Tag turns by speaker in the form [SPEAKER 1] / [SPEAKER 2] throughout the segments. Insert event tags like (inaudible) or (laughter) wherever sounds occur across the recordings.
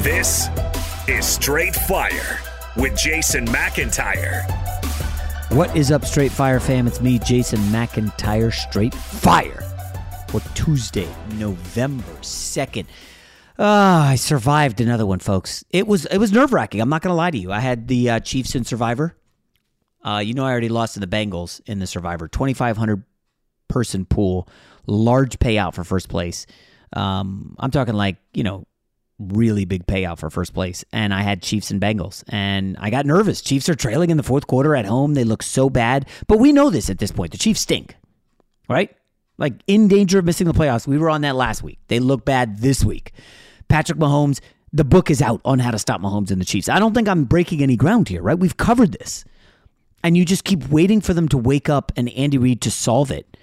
[SPEAKER 1] This is Straight Fire with Jason McIntyre.
[SPEAKER 2] What is up, Straight Fire fam? It's me, Jason McIntyre, Straight Fire for Tuesday, November 2nd. Ah, I survived another one, folks. It was it was nerve wracking. I'm not going to lie to you. I had the uh, Chiefs in Survivor. Uh, you know, I already lost to the Bengals in the Survivor. 2,500 person pool, large payout for first place. Um, I'm talking like you know really big payout for first place. And I had Chiefs and Bengals. And I got nervous. Chiefs are trailing in the fourth quarter at home. They look so bad. But we know this at this point. The Chiefs stink, right? Like in danger of missing the playoffs. We were on that last week. They look bad this week. Patrick Mahomes, the book is out on how to stop Mahomes and the Chiefs. I don't think I'm breaking any ground here, right? We've covered this. And you just keep waiting for them to wake up and Andy Reid to solve it.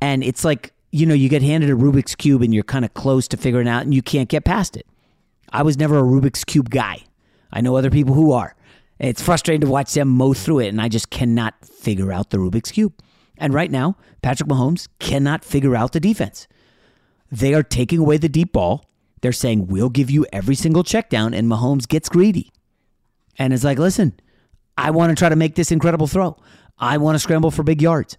[SPEAKER 2] And it's like, you know, you get handed a Rubik's Cube and you're kind of close to figuring out and you can't get past it. I was never a Rubik's Cube guy. I know other people who are. It's frustrating to watch them mow through it, and I just cannot figure out the Rubik's Cube. And right now, Patrick Mahomes cannot figure out the defense. They are taking away the deep ball. They're saying, we'll give you every single check down, and Mahomes gets greedy. And it's like, listen, I want to try to make this incredible throw. I want to scramble for big yards.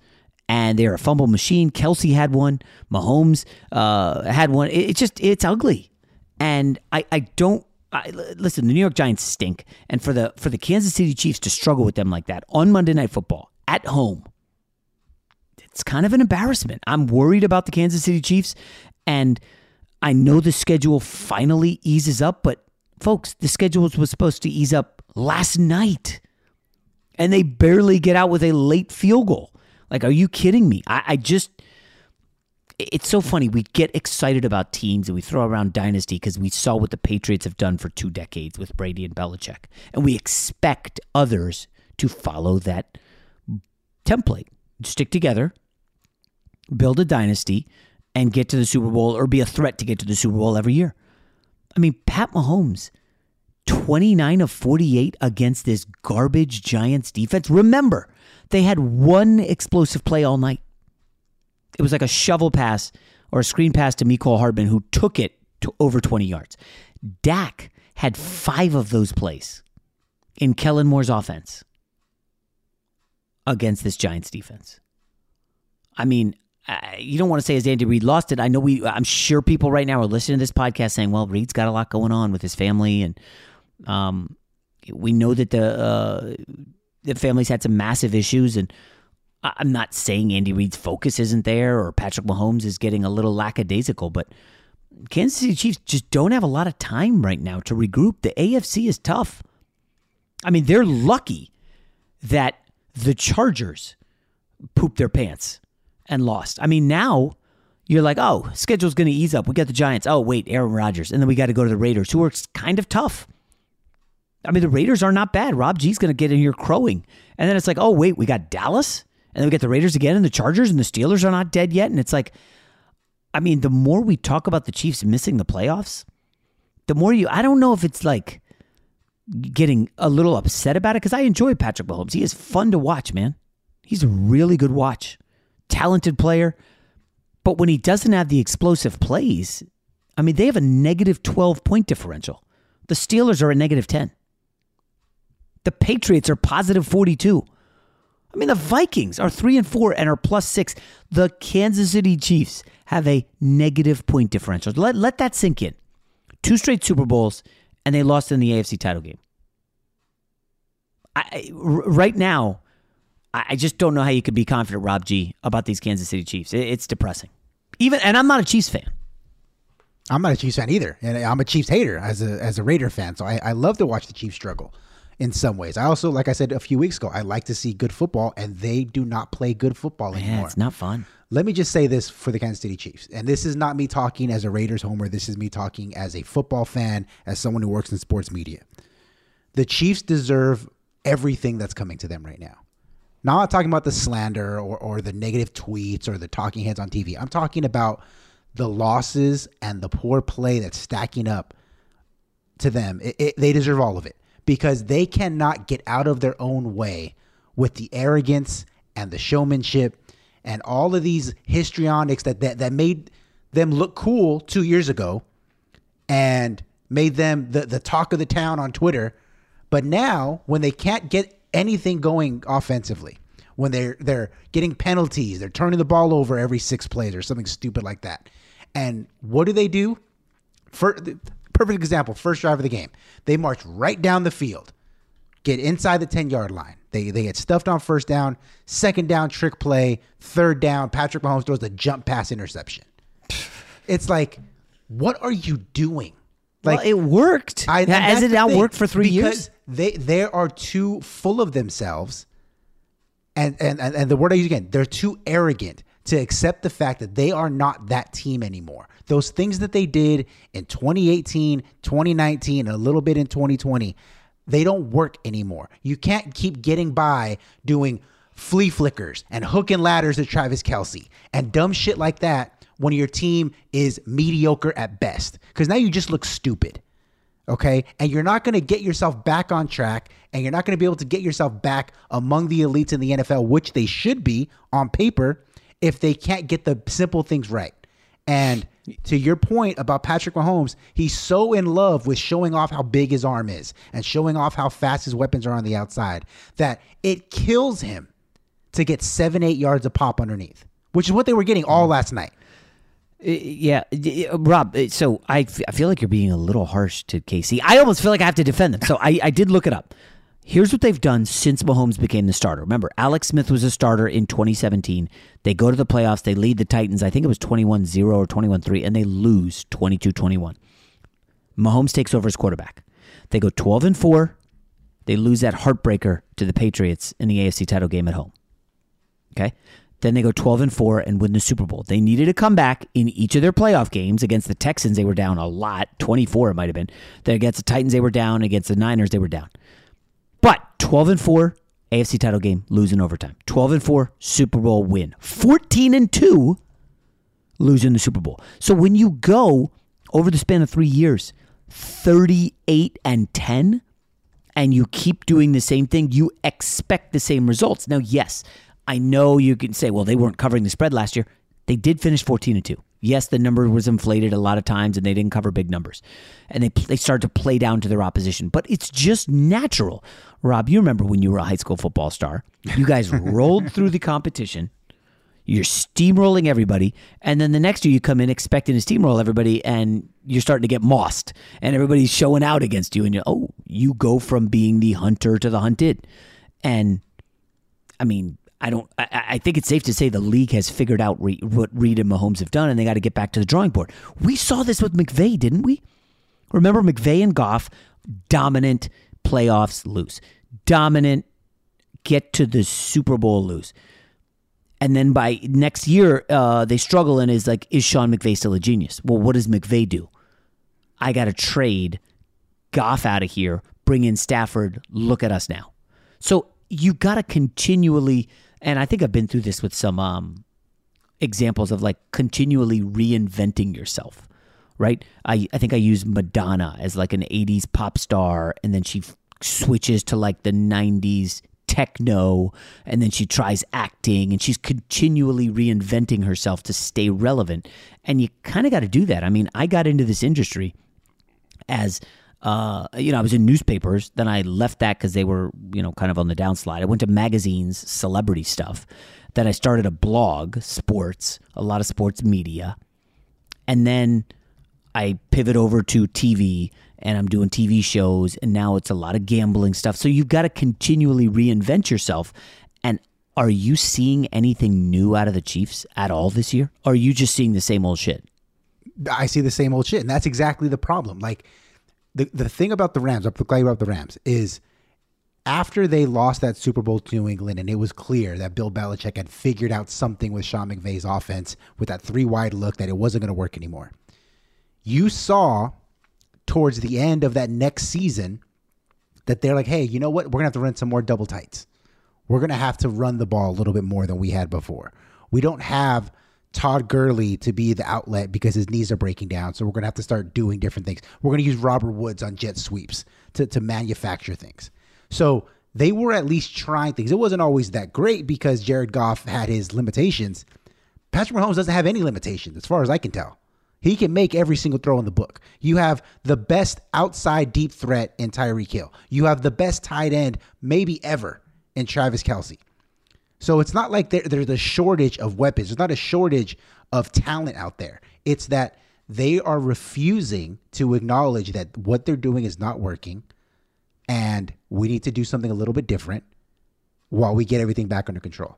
[SPEAKER 2] And they're a fumble machine. Kelce had one. Mahomes uh, had one. It's just, it's ugly. And I, I don't I, listen. The New York Giants stink, and for the for the Kansas City Chiefs to struggle with them like that on Monday Night Football at home, it's kind of an embarrassment. I'm worried about the Kansas City Chiefs, and I know the schedule finally eases up, but folks, the schedule was supposed to ease up last night, and they barely get out with a late field goal. Like, are you kidding me? I, I just, it's so funny. We get excited about teams and we throw around dynasty because we saw what the Patriots have done for two decades with Brady and Belichick. And we expect others to follow that template. Stick together, build a dynasty, and get to the Super Bowl or be a threat to get to the Super Bowl every year. I mean, Pat Mahomes, 29 of 48 against this garbage Giants defense. Remember, they had one explosive play all night. It was like a shovel pass or a screen pass to Mecole Hardman, who took it to over 20 yards. Dak had five of those plays in Kellen Moore's offense against this Giants defense. I mean, you don't want to say as Andy Reid lost it. I know we. I'm sure people right now are listening to this podcast saying, "Well, Reid's got a lot going on with his family, and um, we know that the uh, the family's had some massive issues." And I'm not saying Andy Reid's focus isn't there or Patrick Mahomes is getting a little lackadaisical, but Kansas City Chiefs just don't have a lot of time right now to regroup. The AFC is tough. I mean, they're lucky that the Chargers pooped their pants and lost. I mean, now you're like, oh, schedule's going to ease up. We got the Giants. Oh, wait, Aaron Rodgers. And then we got to go to the Raiders, who are kind of tough. I mean, the Raiders are not bad. Rob G's going to get in here crowing. And then it's like, oh, wait, we got Dallas. And then we get the Raiders again and the Chargers and the Steelers are not dead yet. And it's like, I mean, the more we talk about the Chiefs missing the playoffs, the more you, I don't know if it's like getting a little upset about it because I enjoy Patrick Mahomes. He is fun to watch, man. He's a really good watch talented player. But when he doesn't have the explosive plays, I mean, they have a negative 12 point differential. The Steelers are a negative 10. The Patriots are positive 42. I mean, the Vikings are 3 and 4 and are plus 6. The Kansas City Chiefs have a negative point differential. Let, let that sink in. Two straight Super Bowls, and they lost in the AFC title game. I, right now, I just don't know how you could be confident, Rob G, about these Kansas City Chiefs. It's depressing. Even and I'm not a Chiefs fan.
[SPEAKER 3] I'm not a Chiefs fan either, and I'm a Chiefs hater as a as a Raider fan. So I, I love to watch the Chiefs struggle in some ways. I also, like I said a few weeks ago, I like to see good football, and they do not play good football anymore.
[SPEAKER 2] Yeah, it's not fun.
[SPEAKER 3] Let me just say this for the Kansas City Chiefs, and this is not me talking as a Raiders homer. This is me talking as a football fan, as someone who works in sports media. The Chiefs deserve everything that's coming to them right now. Now, I'm not talking about the slander or, or the negative tweets or the talking heads on TV. I'm talking about the losses and the poor play that's stacking up to them. It, it, they deserve all of it because they cannot get out of their own way with the arrogance and the showmanship and all of these histrionics that, that, that made them look cool two years ago and made them the, the talk of the town on Twitter. But now, when they can't get anything going offensively. When they're they're getting penalties, they're turning the ball over every six plays or something stupid like that. And what do they do? For perfect example, first drive of the game, they march right down the field, get inside the ten yard line. They they get stuffed on first down, second down trick play, third down. Patrick Mahomes throws the jump pass interception. It's like, what are you doing?
[SPEAKER 2] Like well, it worked. I, Has it now worked for three years?
[SPEAKER 3] They they are too full of themselves, and, and and and the word I use again, they're too arrogant to accept the fact that they are not that team anymore. Those things that they did in 2018, 2019, and a little bit in 2020, they don't work anymore. You can't keep getting by doing flea flickers and hook and ladders to Travis Kelce and dumb shit like that when your team is mediocre at best. Because now you just look stupid okay? And you're not going to get yourself back on track and you're not going to be able to get yourself back among the elites in the NFL, which they should be on paper, if they can't get the simple things right. And to your point about Patrick Mahomes, he's so in love with showing off how big his arm is and showing off how fast his weapons are on the outside that it kills him to get seven, eight yards of pop underneath, which is what they were getting all last night.
[SPEAKER 2] Uh, yeah, uh, Rob. Uh, so I, I feel like you're being a little harsh to KC. I almost feel like I have to defend them. So I, I did look it up. Here's what they've done since Mahomes became the starter. Remember, Alex Smith was a starter in 2017. They go to the playoffs. They lead the Titans. I think it was 21 0 or 21 3, and they lose 22 21. Mahomes takes over as quarterback. They go 12 and 4. They lose that heartbreaker to the Patriots in the AFC title game at home. Okay. Then they go 12 and 4 and win the Super Bowl. They needed to come back in each of their playoff games against the Texans. They were down a lot, 24 it might have been. Then against the Titans they were down, against the Niners they were down. But 12 and 4 AFC title game, losing overtime. 12 and 4 Super Bowl win. 14 and 2 losing the Super Bowl. So when you go over the span of 3 years 38 and 10 and you keep doing the same thing, you expect the same results. Now, yes, I know you can say, well, they weren't covering the spread last year. They did finish 14 and 2. Yes, the number was inflated a lot of times and they didn't cover big numbers. And they they started to play down to their opposition, but it's just natural. Rob, you remember when you were a high school football star? You guys (laughs) rolled through the competition. You're steamrolling everybody, and then the next year you come in expecting to steamroll everybody, and you're starting to get mossed, and everybody's showing out against you, and you oh, you go from being the hunter to the hunted, and I mean, I don't. I, I, think it's safe to say the league has figured out re, what Reid and Mahomes have done, and they got to get back to the drawing board. We saw this with McVay, didn't we? Remember McVay and Goff, dominant playoffs, lose, dominant, get to the Super Bowl, lose, and then by next year uh, they struggle, and is like, is Sean McVay still a genius? Well, what does McVay do? I got to trade Goff out of here, bring in Stafford. Look at us now. So you got to continually and I think I've been through this with some um, examples of like continually reinventing yourself, right? I, I think I use Madonna as like an 80s pop star, and then she f- switches to like the 90s techno, and then she tries acting, and she's continually reinventing herself to stay relevant. And you kind of got to do that. I mean, I got into this industry as uh, you know, I was in newspapers. Then I left that because they were, you know, kind of on the downslide. I went to magazines, celebrity stuff. Then I started a blog, sports, a lot of sports media. And then I pivot over to TV and I'm doing TV shows. And now it's a lot of gambling stuff. So you've got to continually reinvent yourself. And are you seeing anything new out of the Chiefs at all this year? Or are you just seeing the same old shit?
[SPEAKER 3] I see the same old shit. And that's exactly the problem. Like, the the thing about the Rams, I'm glad you brought up the Rams, is after they lost that Super Bowl to New England, and it was clear that Bill Belichick had figured out something with Sean McVay's offense with that three wide look that it wasn't going to work anymore. You saw towards the end of that next season that they're like, hey, you know what? We're going to have to run some more double tights. We're going to have to run the ball a little bit more than we had before. We don't have Todd Gurley to be the outlet because his knees are breaking down. So we're going to have to start doing different things. We're going to use Robert Woods on jet sweeps to, to manufacture things. So they were at least trying things. It wasn't always that great because Jared Goff had his limitations. Patrick Mahomes doesn't have any limitations as far as I can tell. He can make every single throw in the book. You have the best outside deep threat in Tyreek Hill. You have the best tight end maybe ever in Travis Kelce. So it's not like there, there's a shortage of weapons. There's not a shortage of talent out there. It's that they are refusing to acknowledge that what they're doing is not working and we need to do something a little bit different while we get everything back under control.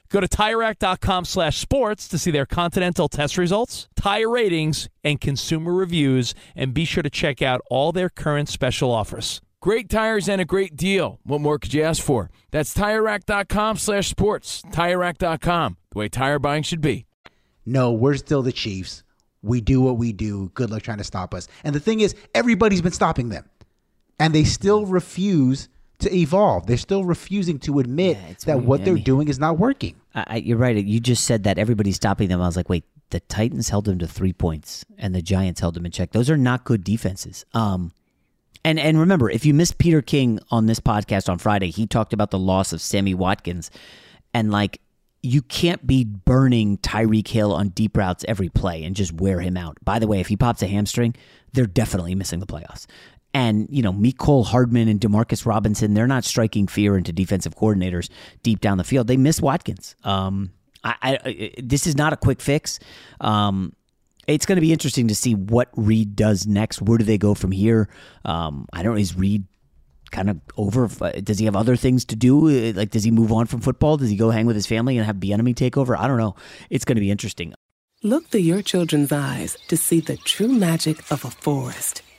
[SPEAKER 4] Go to TireRack.com slash sports to see their Continental test results, tire ratings, and consumer reviews, and be sure to check out all their current special offers.
[SPEAKER 5] Great tires and a great deal. What more could you ask for? That's TireRack.com slash sports. TireRack.com, the way tire buying should be.
[SPEAKER 3] No, we're still the Chiefs. We do what we do. Good luck trying to stop us. And the thing is, everybody's been stopping them. And they still refuse to evolve. They're still refusing to admit
[SPEAKER 2] Yeah,
[SPEAKER 3] that
[SPEAKER 2] weird.
[SPEAKER 3] what
[SPEAKER 2] I
[SPEAKER 3] they're
[SPEAKER 2] mean-
[SPEAKER 3] doing is not working.
[SPEAKER 2] I, you're right. You just said that everybody's stopping them. I was like, wait, the Titans held them to three points, and the Giants held them in check. Those are not good defenses. Um, and and remember, if you missed Peter King on this podcast on Friday, he talked about the loss of Sammy Watkins, and like you can't be burning Tyreek Hill on deep routes every play and just wear him out. By the way, if he pops a hamstring, they're definitely missing the playoffs. And, you know, Cole Hardman and Demarcus Robinson, they're not striking fear into defensive coordinators deep down the field. They miss Watkins. Um, I, I, this is not a quick fix. Um, it's going to be interesting to see what Reid does next. Where do they go from here? Um, I don't know. Is Reid kind of over? Does he have other things to do? Like, does he move on from football? Does he go hang with his family and have Bieniemy take over? I don't know. It's going to be interesting.
[SPEAKER 6] Look through your children's eyes to see the true magic of a forest.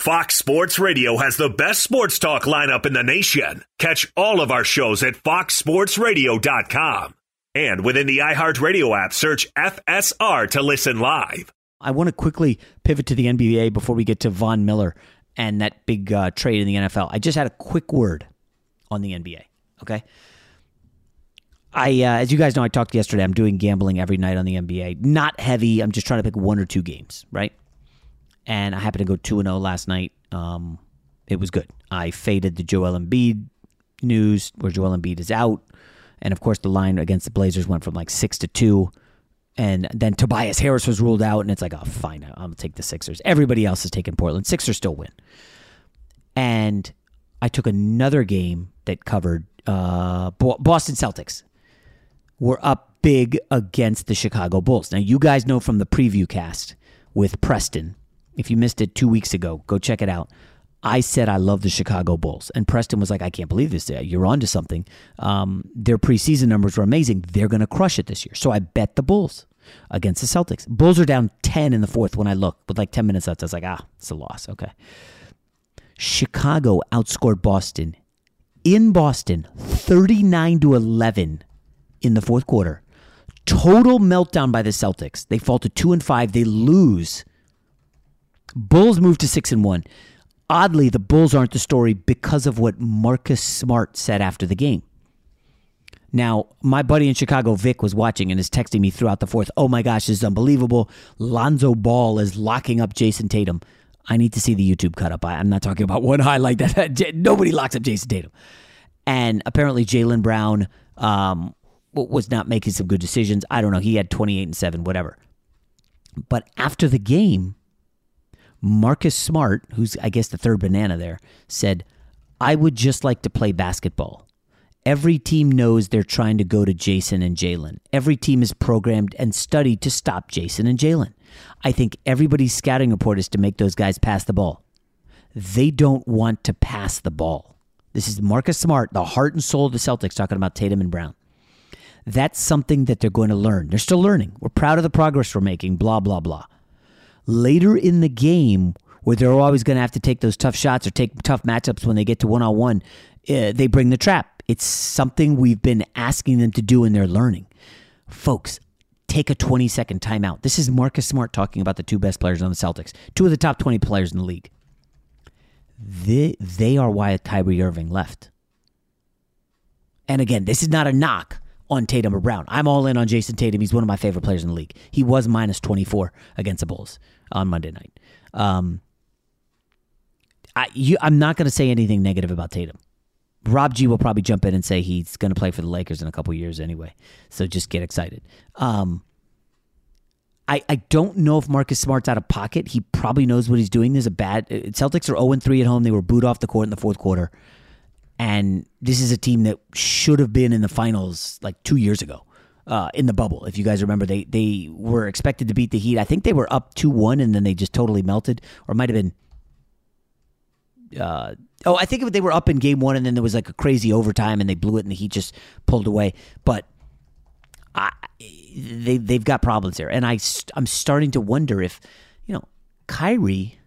[SPEAKER 1] Fox Sports Radio has the best sports talk lineup in the nation. Catch all of our shows at foxsportsradio.com. And within the iHeartRadio app, search FSR to listen live.
[SPEAKER 2] I want to quickly pivot to the NBA before we get to Von Miller and that big uh, trade in the NFL. I just had a quick word on the NBA. Okay. I, uh, as you guys know, I talked yesterday. I'm doing gambling every night on the NBA. Not heavy. I'm just trying to pick one or two games, right? And I happened to go two and zero last night. Um, it was good. I faded the Joel Embiid news where Joel Embiid is out, and of course the line against the Blazers went from like six to two, and then Tobias Harris was ruled out, and it's like, oh, fine, I'm gonna take the Sixers. Everybody else is taking Portland. Sixers still win, and I took another game that covered uh, Boston Celtics. Were up big against the Chicago Bulls. Now you guys know from the preview cast with Preston. If you missed it two weeks ago, go check it out. I said I love the Chicago Bulls, and Preston was like, "I can't believe this. You're onto something." Um, their preseason numbers were amazing. They're going to crush it this year. So I bet the Bulls against the Celtics. Bulls are down ten in the fourth. When I look with like ten minutes left, I was like, "Ah, it's a loss." Okay. Chicago outscored Boston in Boston, thirty-nine to eleven in the fourth quarter. Total meltdown by the Celtics. They fall to two and five. They lose. Bulls move to six and one oddly, the Bulls aren't the story because of what Marcus Smart said after the game. Now, my buddy in Chicago, Vic, was watching and is texting me throughout the fourth. Oh my gosh, this is unbelievable. Lonzo Ball is locking up Jayson Tatum. I need to see the YouTube cut up. I'm not talking about (laughs) one highlight that nobody locks up Jayson Tatum. And apparently, Jaylen Brown um, was not making some good decisions. I don't know. He had 28 and 7, whatever. But after the game, Marcus Smart, who's I guess the third banana there, said, I would just like to play basketball. Every team knows they're trying to go to Jayson and Jaylen. Every team is programmed and studied to stop Jayson and Jaylen. I think everybody's scouting report is to make those guys pass the ball. They don't want to pass the ball. This is Marcus Smart, the heart and soul of the Celtics, talking about Tatum and Brown. That's something that they're going to learn. They're still learning. We're proud of the progress we're making, blah, blah, blah later in the game where they're always going to have to take those tough shots or take tough matchups when they get to one on one, they bring the trap. It's something we've been asking them to do and they're learning. Folks, take a 20 second timeout. This is Marcus Smart talking about the two best players on the Celtics, two of the top 20 players in the league. They, they are why Kyrie Irving left. And again, this is not a knock on Tatum or Brown. I'm all in on Jayson Tatum. He's one of my favorite players in the league. He was minus 24 against the Bulls on Monday night. Um, I, you, I'm not going to say anything negative about Tatum. Rob G will probably jump in and say he's going to play for the Lakers in a couple years anyway. So just get excited. Um, I, I don't know if Marcus Smart's out of pocket. He probably knows what he's doing. There's a bad Celtics are 0 3 at home. They were booed off the court in the fourth quarter. And this is a team that should have been in the finals like two years ago. Uh, in the bubble. If you guys remember, they they were expected to beat the Heat. I think they were up two one, and then they just totally melted, or might have been. Uh, oh, I think they were up in game one, and then there was like a crazy overtime, and they blew it, and the Heat just pulled away. But I, they they've got problems there, and I I'm starting to wonder if you know Kyrie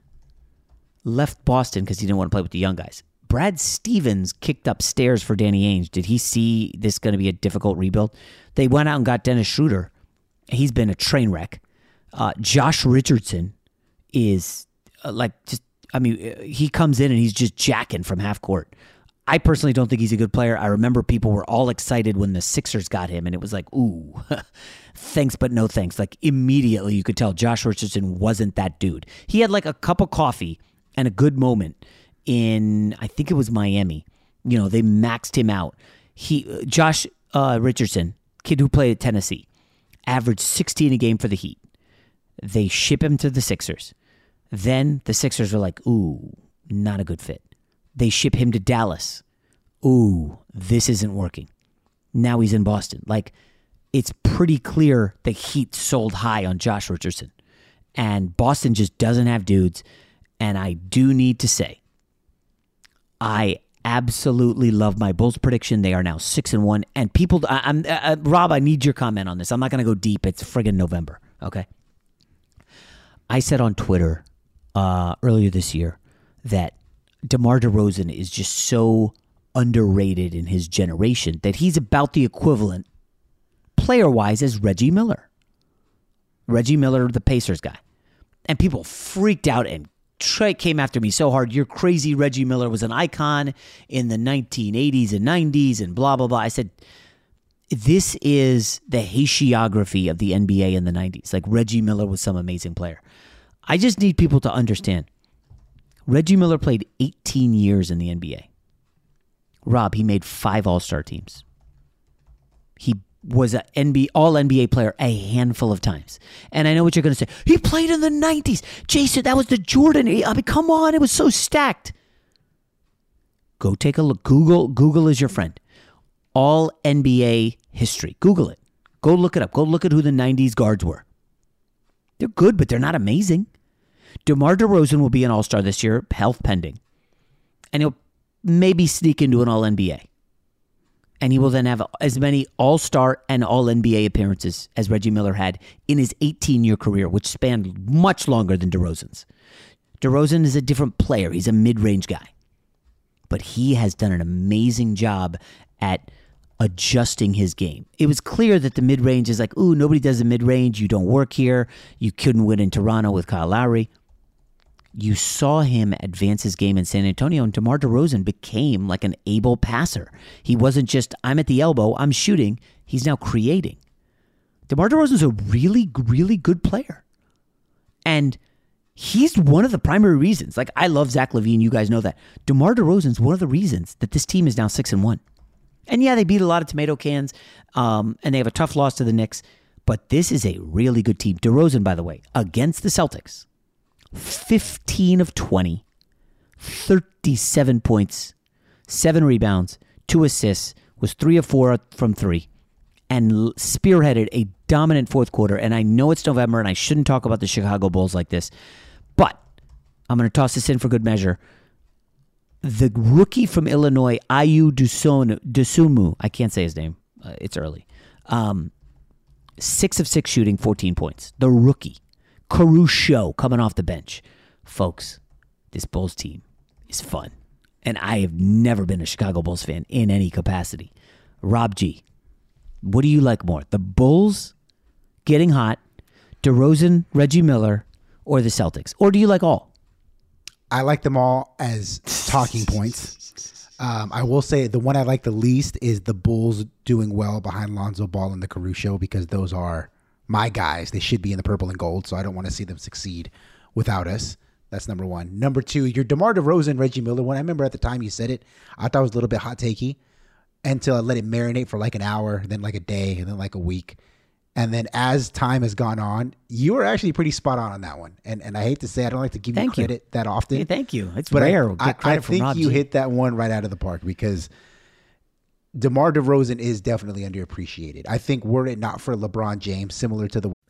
[SPEAKER 2] left Boston because he didn't want to play with the young guys. Brad Stevens kicked upstairs for Danny Ainge. Did he see this going to be a difficult rebuild? They went out and got Dennis Schroeder. He's been a train wreck. Uh, Josh Richardson is uh, like just. I mean, uh, he comes in and he's just jacking from half court. I personally don't think he's a good player. I remember people were all excited when the Sixers got him, and it was like, ooh, (laughs) thanks, but no thanks. Like immediately, you could tell Josh Richardson wasn't that dude. He had like a cup of coffee and a good moment in I think it was Miami. You know, they maxed him out. He Josh uh, Richardson, kid who played at Tennessee, averaged 16 a game for the Heat. They ship him to the Sixers. Then the Sixers are like, "Ooh, not a good fit." They ship him to Dallas. Ooh, this isn't working. Now he's in Boston. Like it's pretty clear the Heat sold high on Josh Richardson. And Boston just doesn't have dudes. And I do need to say, I absolutely love my Bulls prediction. They are now six and one, and people. I, am uh, uh, Rob. I need your comment on this. I'm not going to go deep. It's friggin' November. Okay. I said on Twitter uh, earlier this year that DeMar DeRozan is just so underrated in his generation that he's about the equivalent, player wise, as Reggie Miller. Reggie Miller, the Pacers guy. And people freaked out and Trey came after me so hard. You're crazy. Reggie Miller was an icon in the 1980s and 90s and blah, blah, blah. I said, this is the hagiography of the NBA in the 90s. Like Reggie Miller was some amazing player. I just need people to understand. Reggie Miller played 18 years in the NBA. Rob, he made five All Star teams. He was an NBA All NBA player a handful of times. And I know what you're going to say. He played in the 90s. Jason, that was the Jordan. I mean, come on, it was so stacked. Go take a look. Google Google is your friend. All NBA history. Google it. Go look it up. Go look at who the 90s guards were. They're good, but they're not amazing. DeMar DeRozan will be an All Star this year, health pending. And he'll maybe sneak into an All NBA. And he will then have as many All Star and All NBA appearances as Reggie Miller had in his 18 year career, which spanned much longer than DeRozan's. DeRozan is a different player, he's a mid range guy. But he has done an amazing job at adjusting his game. It was clear that the mid range is like, ooh, nobody does the mid range. You don't work here. You couldn't win in Toronto with Kyle Lowry. You saw him advance his game in San Antonio, and DeMar DeRozan became like an able passer. He wasn't just, I'm at the elbow, I'm shooting. He's now creating. DeMar DeRozan's a really, really good player. And he's one of the primary reasons. Like, I love Zach LaVine. You guys know that. DeMar DeRozan's one of the reasons that this team is now 6 and 1. And yeah, they beat a lot of tomato cans, um, and they have a tough loss to the Knicks. But this is a really good team. DeRozan, by the way, against the Celtics, 15 of 20, 37 points, seven rebounds, two assists, was three of four from three, and spearheaded a dominant fourth quarter. And I know it's November, and I shouldn't talk about the Chicago Bulls like this, but I'm going to toss this in for good measure. The rookie from Illinois, Ayo Dosunmu, I can't say his name. Uh, it's early. Um, six of six shooting, 14 points. The rookie. Caruso coming off the bench. Folks, this Bulls team is fun. And I have never been a Chicago Bulls fan in any capacity. Rob G, what do you like more? The Bulls getting hot, DeRozan, Reggie Miller, or the Celtics? Or do you like all?
[SPEAKER 3] I like them all as talking points. Um, I will say the one I like the least is the Bulls doing well behind Lonzo Ball and the Caruso because those are my guys. They should be in the purple and gold, so I don't want to see them succeed without us. That's number one. Number two, your DeMar DeRozan, Reggie Miller one. I remember at the time you said it, I thought it was a little bit hot takey until I let it marinate for like an hour, then like a day, and then like a week. And then as time has gone on, you were actually pretty spot on on that one. And and I hate to say I don't like to give
[SPEAKER 2] thank
[SPEAKER 3] you credit
[SPEAKER 2] you.
[SPEAKER 3] that often.
[SPEAKER 2] Hey, thank you. It's
[SPEAKER 3] but
[SPEAKER 2] rare.
[SPEAKER 3] I, I, I think you hit that one right out of the park because DeMar DeRozan is definitely underappreciated. I think were it not for LeBron James, similar to the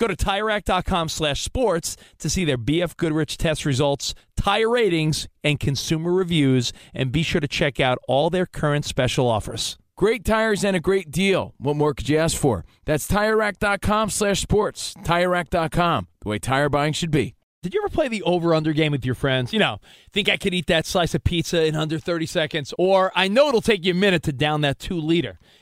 [SPEAKER 4] Go to TireRack.com slash sports to see their BF Goodrich test results, tire ratings, and consumer reviews, and be sure to check out all their current special offers.
[SPEAKER 5] Great tires and a great deal. What more could you ask for? That's TireRack.com slash sports. TireRack.com, the way tire buying should be.
[SPEAKER 4] Did you ever play the over under game with your friends? You know, think I could eat that slice of pizza in under 30 seconds? Or I know it'll take you a minute to down that two liter.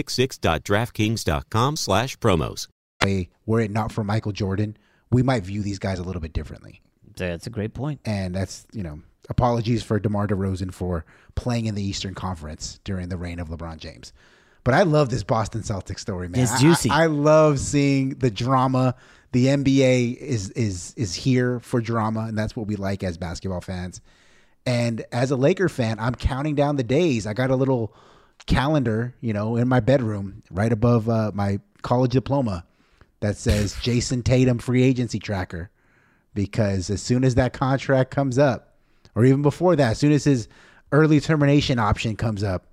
[SPEAKER 7] pick6.draftkings.com slash promos.
[SPEAKER 3] Were it not for Michael Jordan, we might view these guys a little bit differently.
[SPEAKER 2] That's a great point.
[SPEAKER 3] And that's, you know, apologies for DeMar DeRozan for playing in the Eastern Conference during the reign of LeBron James. But I love this Boston Celtics story, man.
[SPEAKER 2] It's juicy.
[SPEAKER 3] I, I love seeing the drama. The NBA is is is here for drama, and that's what we like as basketball fans. And as a Laker fan, I'm counting down the days. I got a little calendar, you know, in my bedroom, right above uh, my college diploma, that says (laughs) Jayson Tatum free agency tracker. Because as soon as that contract comes up, or even before that, as soon as his early termination option comes up,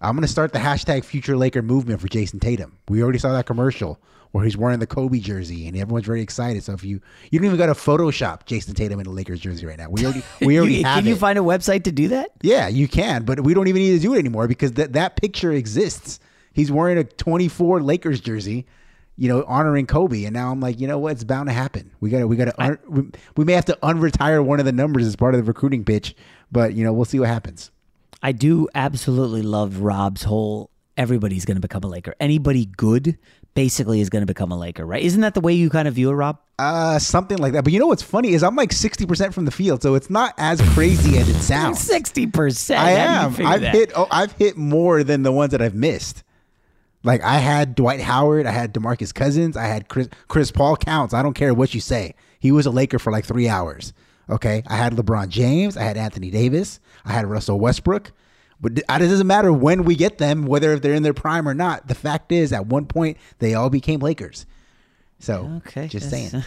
[SPEAKER 3] I'm going to start the hashtag future Laker movement for Jayson Tatum. We already saw that commercial where he's wearing the Kobe jersey and everyone's very excited. So if you you don't even got to Photoshop Jayson Tatum in a Lakers jersey right now. We already (laughs) we already
[SPEAKER 2] You-
[SPEAKER 3] have
[SPEAKER 2] Can you find a website to do that?
[SPEAKER 3] Yeah, you can, but we don't even need to do it anymore because that that picture exists. He's wearing a 24 Lakers jersey, you know, honoring Kobe, and now I'm like, you know what? It's bound to happen. We got to we got to un- we, we may have to unretire one of the numbers as part of the recruiting pitch, but you know, we'll see what happens.
[SPEAKER 2] I do absolutely love Rob's whole everybody's going to become a Laker. Anybody good basically is going to become a Laker, right? Isn't that the way you kind of view it, Rob?
[SPEAKER 3] Uh, something like that. But you know what's funny is I'm like 60% from the field, so it's not as crazy as it sounds.
[SPEAKER 2] Sixty percent.
[SPEAKER 3] I am. I've hit. Oh, I've hit more than the ones that I've missed. Like I had Dwight Howard, I had DeMarcus Cousins, I had Chris Chris Paul counts. I don't care what you say. He was a Laker for like three hours. Okay, I had LeBron James, I had Anthony Davis, I had Russell Westbrook. But it doesn't matter when we get them, whether if they're in their prime or not. The fact is, at one point, they all became Lakers. So,
[SPEAKER 2] Okay,
[SPEAKER 3] just (laughs) saying.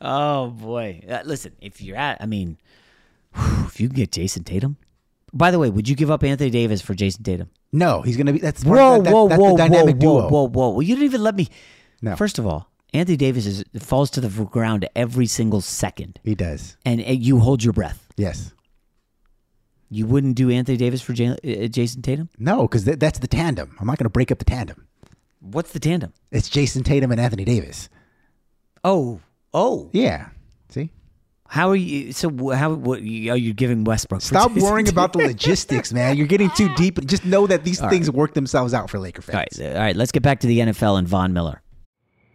[SPEAKER 2] oh boy! Uh, listen, if you're at, I mean, if you can get Jayson Tatum. By the way, would you give up Anthony Davis for Jayson Tatum?
[SPEAKER 3] No, he's gonna be. That's
[SPEAKER 2] Whoa,
[SPEAKER 3] of that,
[SPEAKER 2] whoa,
[SPEAKER 3] that's
[SPEAKER 2] whoa,
[SPEAKER 3] the dynamic
[SPEAKER 2] whoa,
[SPEAKER 3] duo.
[SPEAKER 2] whoa, whoa, whoa! Well, you didn't even let me.
[SPEAKER 3] No.
[SPEAKER 2] First of all, Anthony Davis is falls to the ground every single second,
[SPEAKER 3] He does.
[SPEAKER 2] and uh, you hold your breath.
[SPEAKER 3] Yes.
[SPEAKER 2] You wouldn't do Anthony Davis for uh, Jayson Tatum?
[SPEAKER 3] No, because th- that's the tandem. I'm not going to break up the tandem.
[SPEAKER 2] What's the tandem?
[SPEAKER 3] It's Jayson Tatum and Anthony Davis.
[SPEAKER 2] Oh, oh,
[SPEAKER 3] Yeah. See?
[SPEAKER 2] how are you? So how what, are you giving Westbrook?
[SPEAKER 3] Stop worrying about the logistics, man. You're getting too deep. Just know that these
[SPEAKER 2] All
[SPEAKER 3] things work themselves out for Laker
[SPEAKER 2] All right,
[SPEAKER 3] fans.
[SPEAKER 2] all right. Let's get back to the NFL and Von Miller.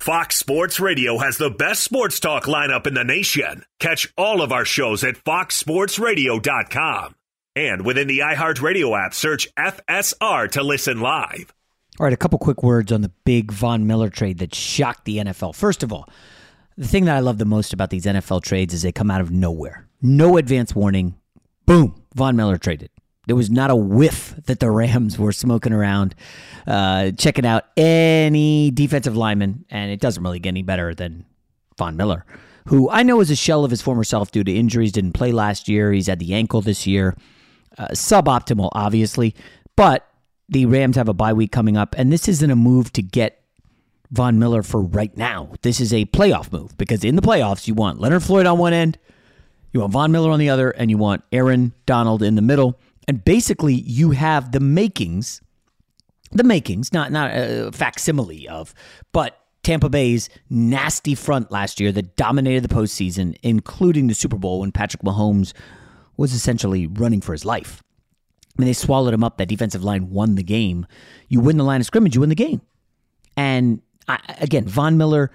[SPEAKER 1] Fox Sports Radio has the best sports talk lineup in the nation. Catch all of our shows at foxsportsradio.com. And within the iHeartRadio app, search FSR to listen live.
[SPEAKER 2] All right, a couple quick words on the big Von Miller trade that shocked the NFL. First of all, the thing that I love the most about these NFL trades is they come out of nowhere. No advance warning. Boom, Von Miller traded. There was not a whiff that the Rams were smoking around, uh, checking out any defensive lineman, and it doesn't really get any better than Von Miller, who I know is a shell of his former self due to injuries. Didn't play last year. He's had the ankle this year. Uh, suboptimal, obviously, but the Rams have a bye week coming up, and this isn't a move to get Von Miller for right now. This is a playoff move because in the playoffs, you want Leonard Floyd on one end, you want Von Miller on the other, and you want Aaron Donald in the middle. And basically, you have the makings, the makings, not not a facsimile of, but Tampa Bay's nasty front last year that dominated the postseason, including the Super Bowl when Patrick Mahomes was essentially running for his life. I mean, they swallowed him up. That defensive line won the game. You win the line of scrimmage, you win the game. And I, again, Von Miller,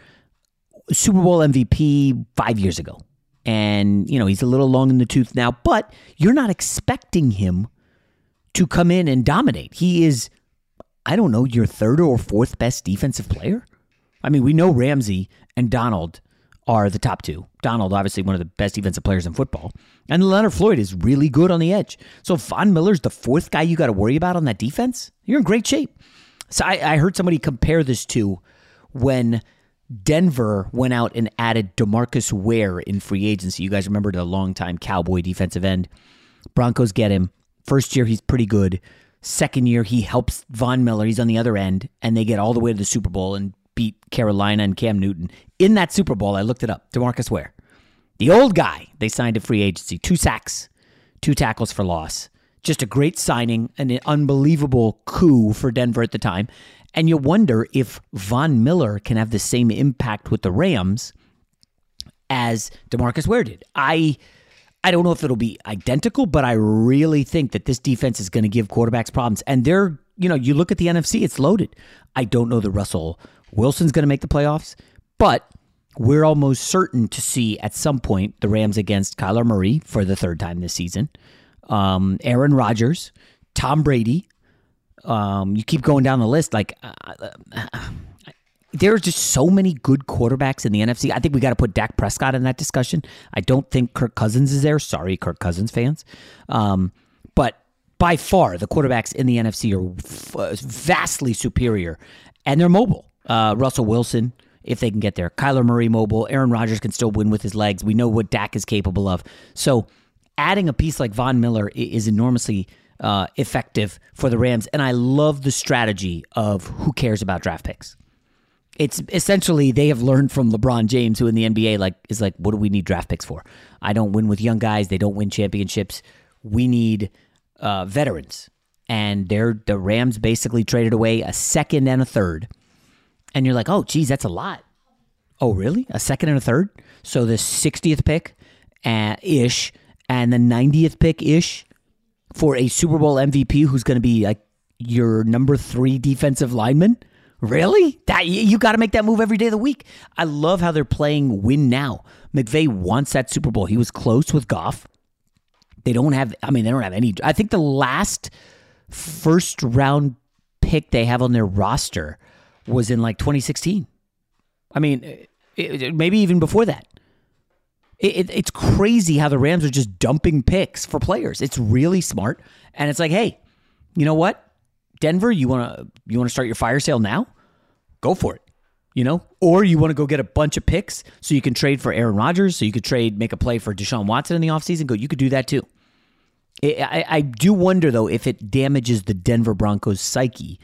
[SPEAKER 2] Super Bowl MVP five years ago. And, you know, he's a little long in the tooth now, but you're not expecting him to come in and dominate. He is, I don't know, your third or fourth best defensive player. I mean, we know Ramsey and Donald are the top two. Donald, obviously, one of the best defensive players in football. And Leonard Floyd is really good on the edge. So Von Miller's the fourth guy you got to worry about on that defense. You're in great shape. So I, I heard somebody compare this to when Denver went out and added DeMarcus Ware in free agency. You guys remember the longtime Cowboy defensive end. Broncos get him. First year, he's pretty good. Second year, he helps Von Miller. He's on the other end, and they get all the way to the Super Bowl and beat Carolina and Cam Newton. In that Super Bowl, I looked it up. DeMarcus Ware. The old guy they signed to free agency. Two sacks, two tackles for loss. Just a great signing, and an unbelievable coup for Denver at the time. And you wonder if Von Miller can have the same impact with the Rams as DeMarcus Ware did. I I don't know if it'll be identical, but I really think that this defense is going to give quarterbacks problems. And they're, you know, you look at the NFC, it's loaded. I don't know that Russell Wilson's going to make the playoffs, but we're almost certain to see at some point the Rams against Kyler Murray for the third time this season, um, Aaron Rodgers, Tom Brady, um, you keep going down the list. Like uh, uh, there are just so many good quarterbacks in the NFC. I think we got to put Dak Prescott in that discussion. I don't think Kirk Cousins is there. Sorry, Kirk Cousins fans. Um, but by far, the quarterbacks in the NFC are f- vastly superior, and they're mobile. Uh, Russell Wilson, if they can get there. Kyler Murray, mobile. Aaron Rodgers can still win with his legs. We know what Dak is capable of. So, adding a piece like Von Miller is enormously uh, effective for the Rams. And I love the strategy of who cares about draft picks. It's essentially they have learned from LeBron James, who in the NBA like is like, what do we need draft picks for? I don't win with young guys. They don't win championships. We need uh, veterans, and they're the Rams basically traded away a second and a third. And you're like, oh, geez, that's a lot. Oh, really? A second and a third? So the 60th pick uh, ish and the 90th pick ish for a Super Bowl MVP who's going to be like your number three defensive lineman? Really? That you got to make that move every day of the week. I love how they're playing win now. McVay wants that Super Bowl. He was close with Goff. They don't have. I mean, they don't have any. I think the last first round pick they have on their roster was in like 2016. I mean, it, it, maybe even before that. It, it's crazy how the Rams are just dumping picks for players. It's really smart, and it's like, hey, you know what, Denver, you want to you want to start your fire sale now? Go for it. You know, or you want to go get a bunch of picks so you can trade for Aaron Rodgers, so you could trade, make a play for Deshaun Watson in the offseason. Go, you could do that too. I, I do wonder though if it damages the Denver Broncos psyche.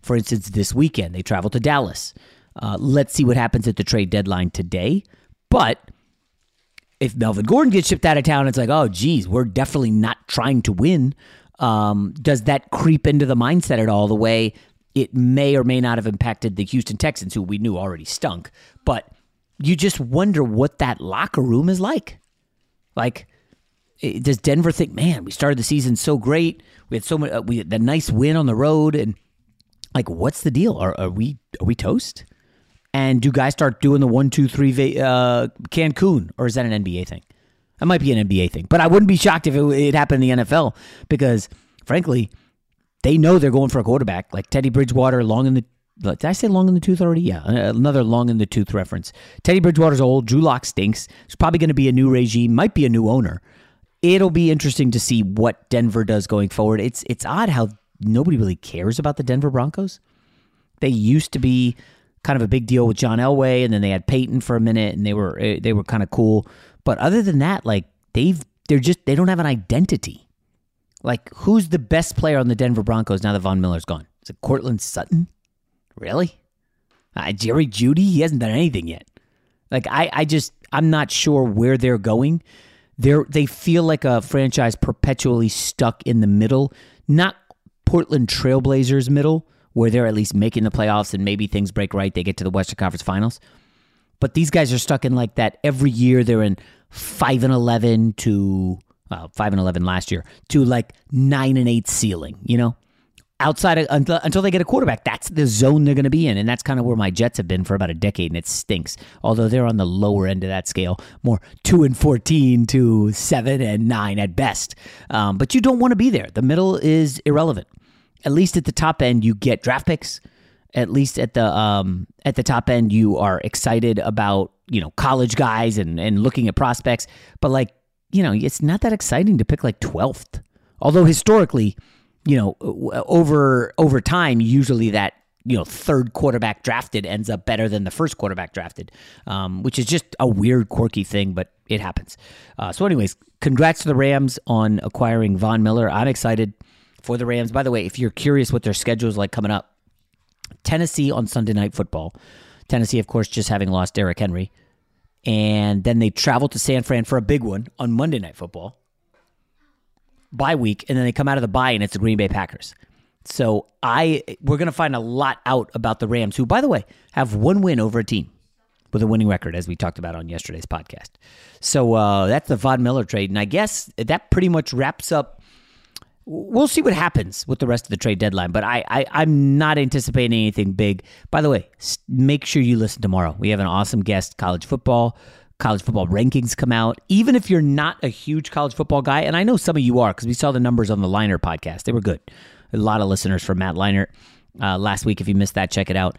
[SPEAKER 2] For instance, this weekend they travel to Dallas. Uh, let's see what happens at the trade deadline today. But if Melvin Gordon gets shipped out of town, it's like, oh, geez, we're definitely not trying to win. Um, does that creep into the mindset at all? The way it may or may not have impacted the Houston Texans, who we knew already stunk. But you just wonder what that locker room is like. Like, does Denver think, man, we started the season so great, we had so much, uh, we had the nice win on the road, and like, what's the deal? Are, are we are we toast? And do guys start doing the one, two, three uh, Cancun, or is that an NBA thing? That might be an NBA thing, but I wouldn't be shocked if it, it happened in the NFL because, frankly, they know they're going for a quarterback like Teddy Bridgewater, long in the. Did I say long in the tooth already? Yeah, another long in the tooth reference. Teddy Bridgewater's old. Drew Lock stinks. There's probably going to be a new regime. Might be a new owner. It'll be interesting to see what Denver does going forward. It's it's odd how nobody really cares about the Denver Broncos. They used to be kind of a big deal with John Elway, and then they had Peyton for a minute, and they were eh, they were kind of cool. But other than that, like they've they're just they don't have an identity. Like who's the best player on the Denver Broncos now that Von Miller's gone? Is it Courtland Sutton? Really? Uh, Jerry Jeudy? He hasn't done anything yet. Like I, I just I'm not sure where they're going. They're they feel like a franchise perpetually stuck in the middle, not Portland Trailblazers middle, where they're at least making the playoffs and maybe things break right, they get to the Western Conference Finals. But these guys are stuck in like that every year. They're in five and eleven to well, five and eleven last year to like nine and eight ceiling. You know, outside of, until, until they get a quarterback, that's the zone they're going to be in, and that's kind of where my Jets have been for about a decade, and it stinks. Although they're on the lower end of that scale, more two and fourteen to seven and nine at best. Um, but you don't want to be there. The middle is irrelevant. At least at the top end, you get draft picks at least at the um, at the top end, you are excited about you know college guys and and looking at prospects. But like you know, it's not that exciting to pick like twelfth. Although historically, you know, over over time, usually that you know third quarterback drafted ends up better than the first quarterback drafted, um, which is just a weird, quirky thing, but it happens. Uh, so, anyways, congrats to the Rams on acquiring Von Miller. I'm excited for the Rams. By the way, if you're curious what their schedule is like coming up, Tennessee on Sunday Night Football. Tennessee, of course, just having lost Derrick Henry. And then they travel to San Fran for a big one on Monday Night Football. Bye week, and then they come out of the bye, and it's the Green Bay Packers. So I we're gonna find a lot out about the Rams, who, by the way, have one win over a team with a winning record, as we talked about on yesterday's podcast. So uh, that's the Von Miller trade, and I guess that pretty much wraps up we'll see what happens with the rest of the trade deadline. But I, I am not anticipating anything big. By the way, make sure you listen tomorrow. We have an awesome guest, college football. College football rankings come out. Even if you're not a huge college football guy, and I know some of you are because we saw the numbers on the Leinart podcast. They were good. A lot of listeners from Matt Leinart uh, last week. If you missed that, check it out.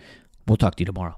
[SPEAKER 2] We'll talk to you tomorrow.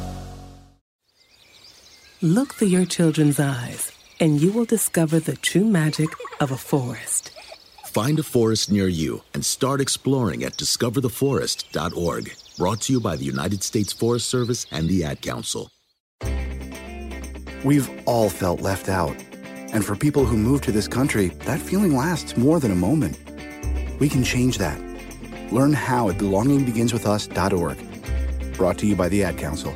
[SPEAKER 6] Look through your children's eyes, and you will discover the true magic of a forest.
[SPEAKER 8] Find a forest near you and start exploring at discovertheforest.org. Brought to you by the United States Forest Service and the Ad Council.
[SPEAKER 9] We've all felt left out. And for people who move to this country, that feeling lasts more than a moment. We can change that. Learn how at belongingbeginswithus.org. Brought to you by the Ad Council.